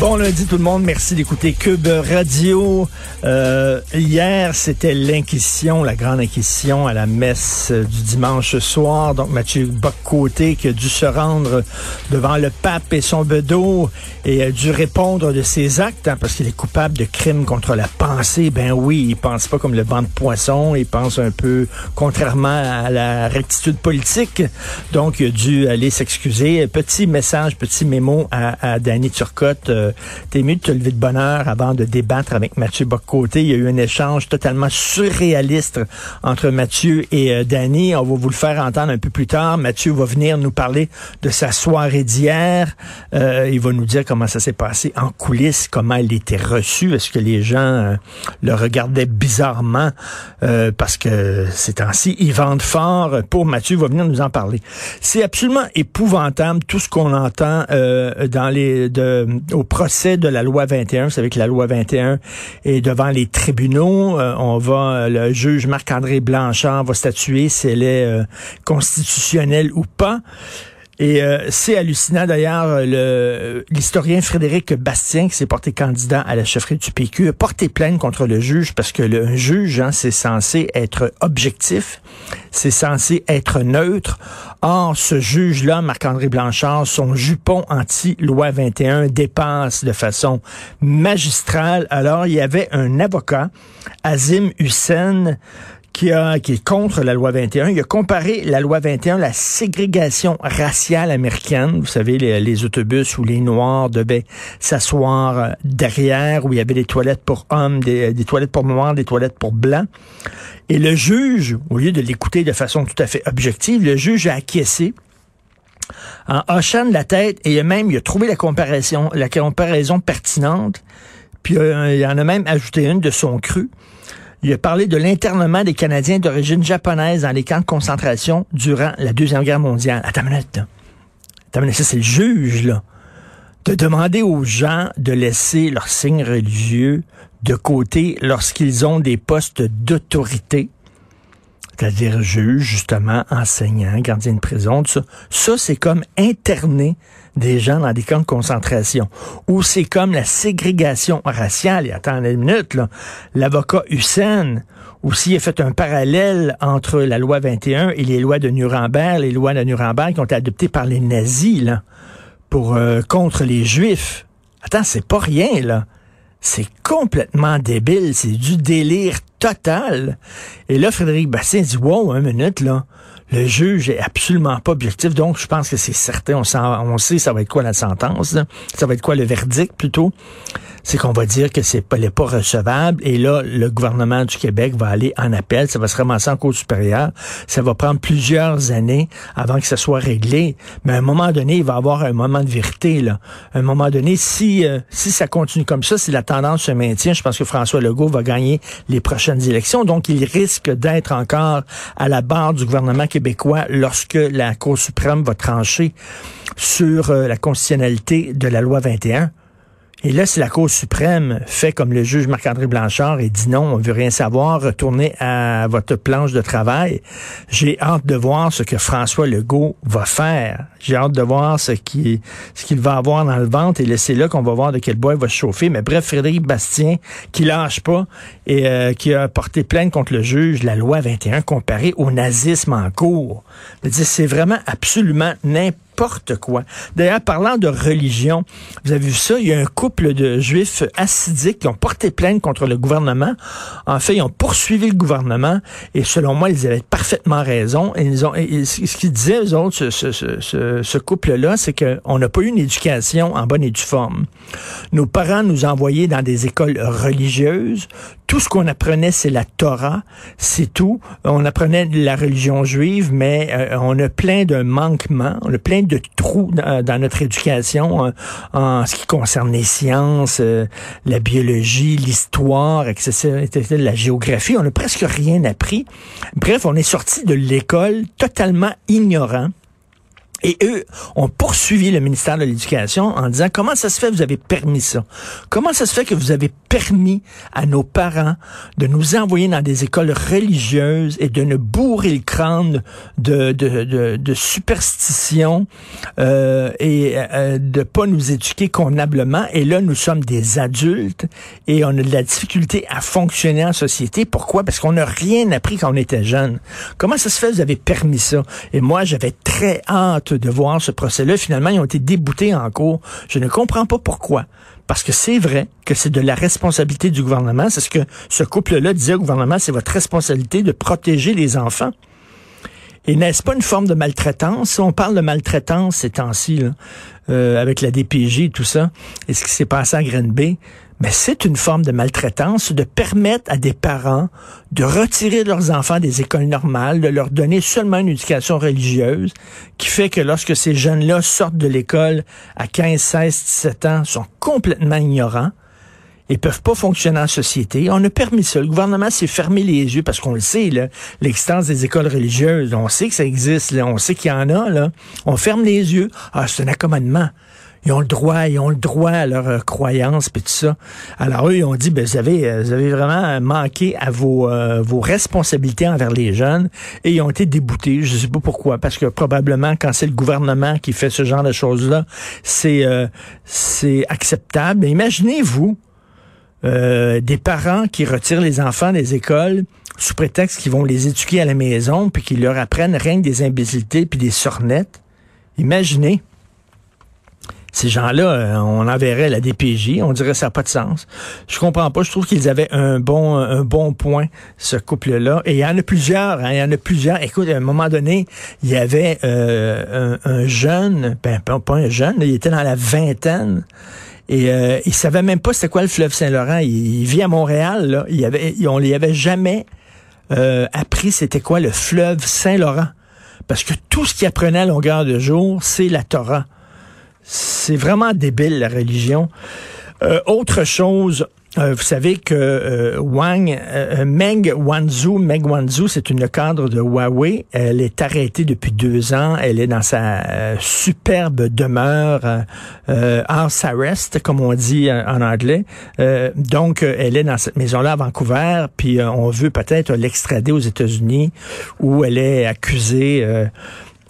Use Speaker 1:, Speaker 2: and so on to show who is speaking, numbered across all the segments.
Speaker 1: Bon lundi tout le monde, merci d'écouter Cube Radio. Euh, hier, c'était l'inquisition, la grande inquisition à la messe du dimanche soir. Donc Mathieu Boccoté qui a dû se rendre devant le pape et son bedeau et a dû répondre de ses actes hein, parce qu'il est coupable de crimes contre la pensée. Ben oui, il pense pas comme le banc de poisson, il pense un peu contrairement à la rectitude politique. Donc il a dû aller s'excuser. Petit message, petit mémo à, à Danny Turcotte. Euh, T'es mieux de te lever de bonne heure avant de débattre avec Mathieu Boccoté. Il y a eu un échange totalement surréaliste entre Mathieu et euh, Danny. On va vous le faire entendre un peu plus tard. Mathieu va venir nous parler de sa soirée d'hier. Euh, il va nous dire comment ça s'est passé en coulisses, comment elle était reçue. Est-ce que les gens euh, le regardaient bizarrement? Euh, parce que ces temps-ci, ils vendent fort. Pour Mathieu, va venir nous en parler. C'est absolument épouvantable tout ce qu'on entend euh, dans les de, au procès de la loi 21. Vous savez que la loi 21 est devant les tribunaux. Euh, on va, le juge Marc-André Blanchard va statuer si elle est euh, constitutionnelle ou pas. Et euh, c'est hallucinant d'ailleurs, le l'historien Frédéric Bastien, qui s'est porté candidat à la chefferie du PQ, a porté plainte contre le juge parce que le juge, hein, c'est censé être objectif, c'est censé être neutre. Or, ce juge-là, Marc-André Blanchard, son jupon anti-loi 21 dépasse de façon magistrale. Alors, il y avait un avocat, Azim Hussein, qui, a, qui est contre la loi 21. Il a comparé la loi 21, la ségrégation raciale américaine. Vous savez, les, les autobus où les Noirs devaient s'asseoir euh, derrière, où il y avait des toilettes pour hommes, des, des toilettes pour noirs, des toilettes pour blancs. Et le juge, au lieu de l'écouter de façon tout à fait objective, le juge a acquiescé en hochant la tête et même il a trouvé la comparaison, la comparaison pertinente. Puis euh, il en a même ajouté une de son cru. Il a parlé de l'internement des Canadiens d'origine japonaise dans les camps de concentration durant la Deuxième Guerre mondiale. Attends une minute. Attends ça c'est le juge, là. De demander aux gens de laisser leurs signes religieux de côté lorsqu'ils ont des postes d'autorité, c'est-à-dire juge, justement, enseignant, gardien de prison, tout ça. Ça, c'est comme interner des gens dans des camps de concentration. Ou c'est comme la ségrégation raciale. Et attends une minute. L'avocat Hussein, aussi a fait un parallèle entre la loi 21 et les lois de Nuremberg, les lois de Nuremberg qui ont été adoptées par les nazis, là, pour, euh, contre les juifs. Attends, c'est pas rien, là. C'est complètement débile, c'est du délire total. Et là, Frédéric Bastien dit, wow, une minute, là. Le juge est absolument pas objectif, donc je pense que c'est certain. On, on sait ça va être quoi la sentence, ça va être quoi le verdict plutôt. C'est qu'on va dire que c'est pas, pas recevable. Et là, le gouvernement du Québec va aller en appel. Ça va se ramasser en Cour supérieure. Ça va prendre plusieurs années avant que ça soit réglé. Mais à un moment donné, il va y avoir un moment de vérité. Là. À un moment donné, si, euh, si ça continue comme ça, si la tendance se maintient, je pense que François Legault va gagner les prochaines élections. Donc, il risque d'être encore à la barre du gouvernement québécois lorsque la Cour suprême va trancher sur euh, la constitutionnalité de la loi 21 Et là, si la Cour suprême fait comme le juge Marc-André Blanchard et dit non, on veut rien savoir, retournez à votre planche de travail, j'ai hâte de voir ce que François Legault va faire. J'ai hâte de voir ce qu'il va avoir dans le ventre et c'est là qu'on va voir de quel bois il va se chauffer. Mais bref, Frédéric Bastien, qui lâche pas et euh, qui a porté plainte contre le juge, la loi 21 comparée au nazisme en cours. C'est vraiment absolument n'importe quoi. D'ailleurs, parlant de religion, vous avez vu ça, il y a un couple de juifs assidiques qui ont porté plainte contre le gouvernement. En fait, ils ont poursuivi le gouvernement et selon moi, ils avaient parfaitement raison. Et ils ont, ce qu'ils disaient, eux autres, ce, ce, ce, ce couple-là, c'est qu'on n'a pas eu une éducation en bonne et due forme. Nos parents nous envoyaient dans des écoles religieuses. Tout ce qu'on apprenait, c'est la Torah, c'est tout. On apprenait la religion juive, mais euh, on a plein de manquements, on a plein de trous dans, notre éducation euh, en ce qui concerne les sciences, euh, la biologie, l'histoire, etc., la géographie. On n'a presque rien appris. Bref, on est sorti de l'école totalement ignorant. Et eux ont poursuivi le ministère de l'Éducation en disant comment ça se fait que vous avez permis ça? Comment ça se fait que vous avez permis à nos parents de nous envoyer dans des écoles religieuses et de nous bourrer le crâne de, de, de, de superstitions euh, et euh, de pas nous éduquer convenablement? Et là, nous sommes des adultes et on a de la difficulté à fonctionner en société. Pourquoi? Parce qu'on n'a rien appris quand on était jeune. Comment ça se fait que vous avez permis ça? Et moi, j'avais très hâte de voir ce procès-là. Finalement, ils ont été déboutés en cours. Je ne comprends pas pourquoi. Parce que c'est vrai que c'est de la responsabilité du gouvernement. C'est ce que ce couple-là disait au gouvernement, c'est votre responsabilité de protéger les enfants. Et n'est-ce pas une forme de maltraitance? On parle de maltraitance ces temps-ci, euh, avec la DPJ et tout ça, et ce qui s'est passé à Green Bay mais c'est une forme de maltraitance de permettre à des parents de retirer leurs enfants des écoles normales, de leur donner seulement une éducation religieuse, qui fait que lorsque ces jeunes-là sortent de l'école à 15, 16, 17 ans, sont complètement ignorants et peuvent pas fonctionner en société. On a permis ça. Le gouvernement s'est fermé les yeux parce qu'on le sait, l'existence des écoles religieuses. On sait que ça existe, là. on sait qu'il y en a. Là. On ferme les yeux. Ah, c'est un accommodement ils ont le droit, ils ont le droit à leur euh, croyance puis tout ça. Alors eux, ils ont dit, ben, vous avez, euh, vous avez vraiment manqué à vos, euh, vos responsabilités envers les jeunes et ils ont été déboutés. Je sais pas pourquoi, parce que probablement quand c'est le gouvernement qui fait ce genre de choses-là, c'est c'est acceptable. imaginez-vous des parents qui retirent les enfants des écoles sous prétexte qu'ils vont les éduquer à la maison puis qu'ils leur apprennent rien que des imbécilités puis des sornettes. Imaginez ces gens-là, euh, on enverrait la DPJ, on dirait ça n'a pas de sens. Je comprends pas. Je trouve qu'ils avaient un bon, un bon point, ce couple-là. Et il y en a plusieurs. Hein, il y en a plusieurs. Écoute, à un moment donné, il y avait euh, un, jeune, ben pas, un jeune, il était dans la vingtaine. Et euh, il savait même pas c'était quoi le fleuve Saint-Laurent. Il, vit à Montréal. Là. Il avait, on lui avait jamais euh, appris c'était quoi le fleuve Saint-Laurent. Parce que tout ce qu'il apprenait à longueur de jour, c'est la Torah. C'est vraiment débile, la religion. Euh, autre chose, euh, vous savez que euh, Wang, Meng Wanzhou, Meng Wanzhou, c'est une cadre de Huawei. Elle est arrêtée depuis deux ans. Elle est dans sa superbe demeure house arrest, comme on dit en anglais. donc, elle est dans cette maison-là à Vancouver. Puis, on veut peut-être l'extrader aux États-Unis, où elle est accusée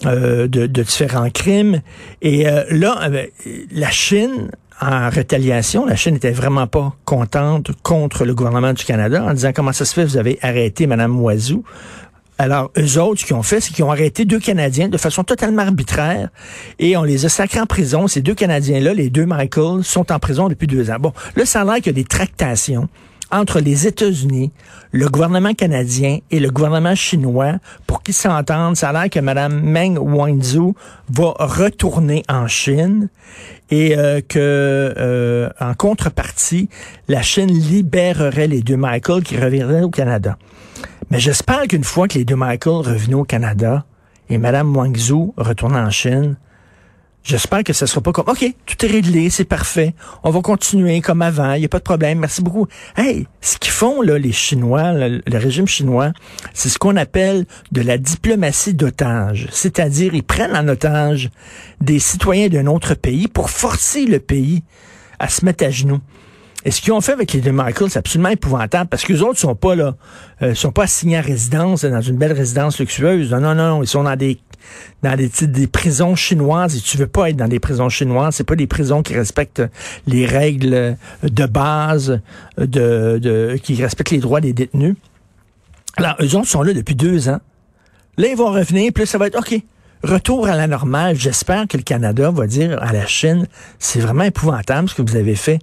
Speaker 1: euh, de, différents crimes. Et euh, là, euh, la Chine, en rétaliation, la Chine n'était vraiment pas contente contre le gouvernement du Canada en disant comment ça se fait, vous avez arrêté Mme Oiseau. Alors, eux autres, ce qu'ils ont fait, c'est qu'ils ont arrêté deux Canadiens de façon totalement arbitraire et on les a sacrés en prison. Ces deux Canadiens-là, les deux Michael, sont en prison depuis deux ans. Bon, là, ça a l'air qu'il y a des tractations entre les États-Unis, le gouvernement canadien et le gouvernement chinois pour qu'ils s'entendent. Ça a l'air que Mme Meng Wanzhou va retourner en Chine et euh, que euh, en contrepartie, la Chine libérerait les deux Michael qui reviendraient au Canada. Mais j'espère qu'une fois que les deux Michael revenaient au Canada et Mme Wangzhou retourne en Chine, J'espère que ce sera pas comme, OK, tout est réglé, c'est parfait. On va continuer comme avant, il n'y a pas de problème, merci beaucoup. Hey, ce qu'ils font, là, les Chinois, le, régime chinois, c'est ce qu'on appelle de la diplomatie d'otage. C'est-à-dire, ils prennent en otage des citoyens d'un autre pays pour forcer le pays à se mettre à genoux. Et ce qu'ils ont fait avec les deux Michael, c'est absolument épouvantable parce que les autres sont pas là, euh, sont pas assignés à résidence dans une belle résidence luxueuse. Non, non, non, ils sont dans des dans des, des prisons chinoises et tu veux pas être dans des prisons chinoises. C'est pas des prisons qui respectent les règles de base, qui respectent les droits des détenus. Alors, eux autres sont là depuis deux ans. Là, ils vont revenir, puis là, ça va être OK. Retour à la normale. J'espère que le Canada va dire à la Chine, c'est vraiment épouvantable ce que vous avez fait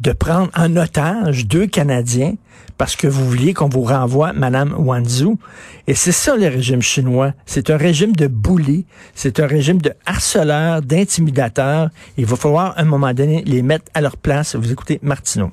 Speaker 1: de prendre en otage deux Canadiens parce que vous vouliez qu'on vous renvoie Madame Wanzhou. Et c'est ça le régime chinois. C'est un régime de bully, c'est un régime de harceleurs, d'intimidateurs. Il va falloir à un moment donné les mettre à leur place. Vous écoutez Martineau.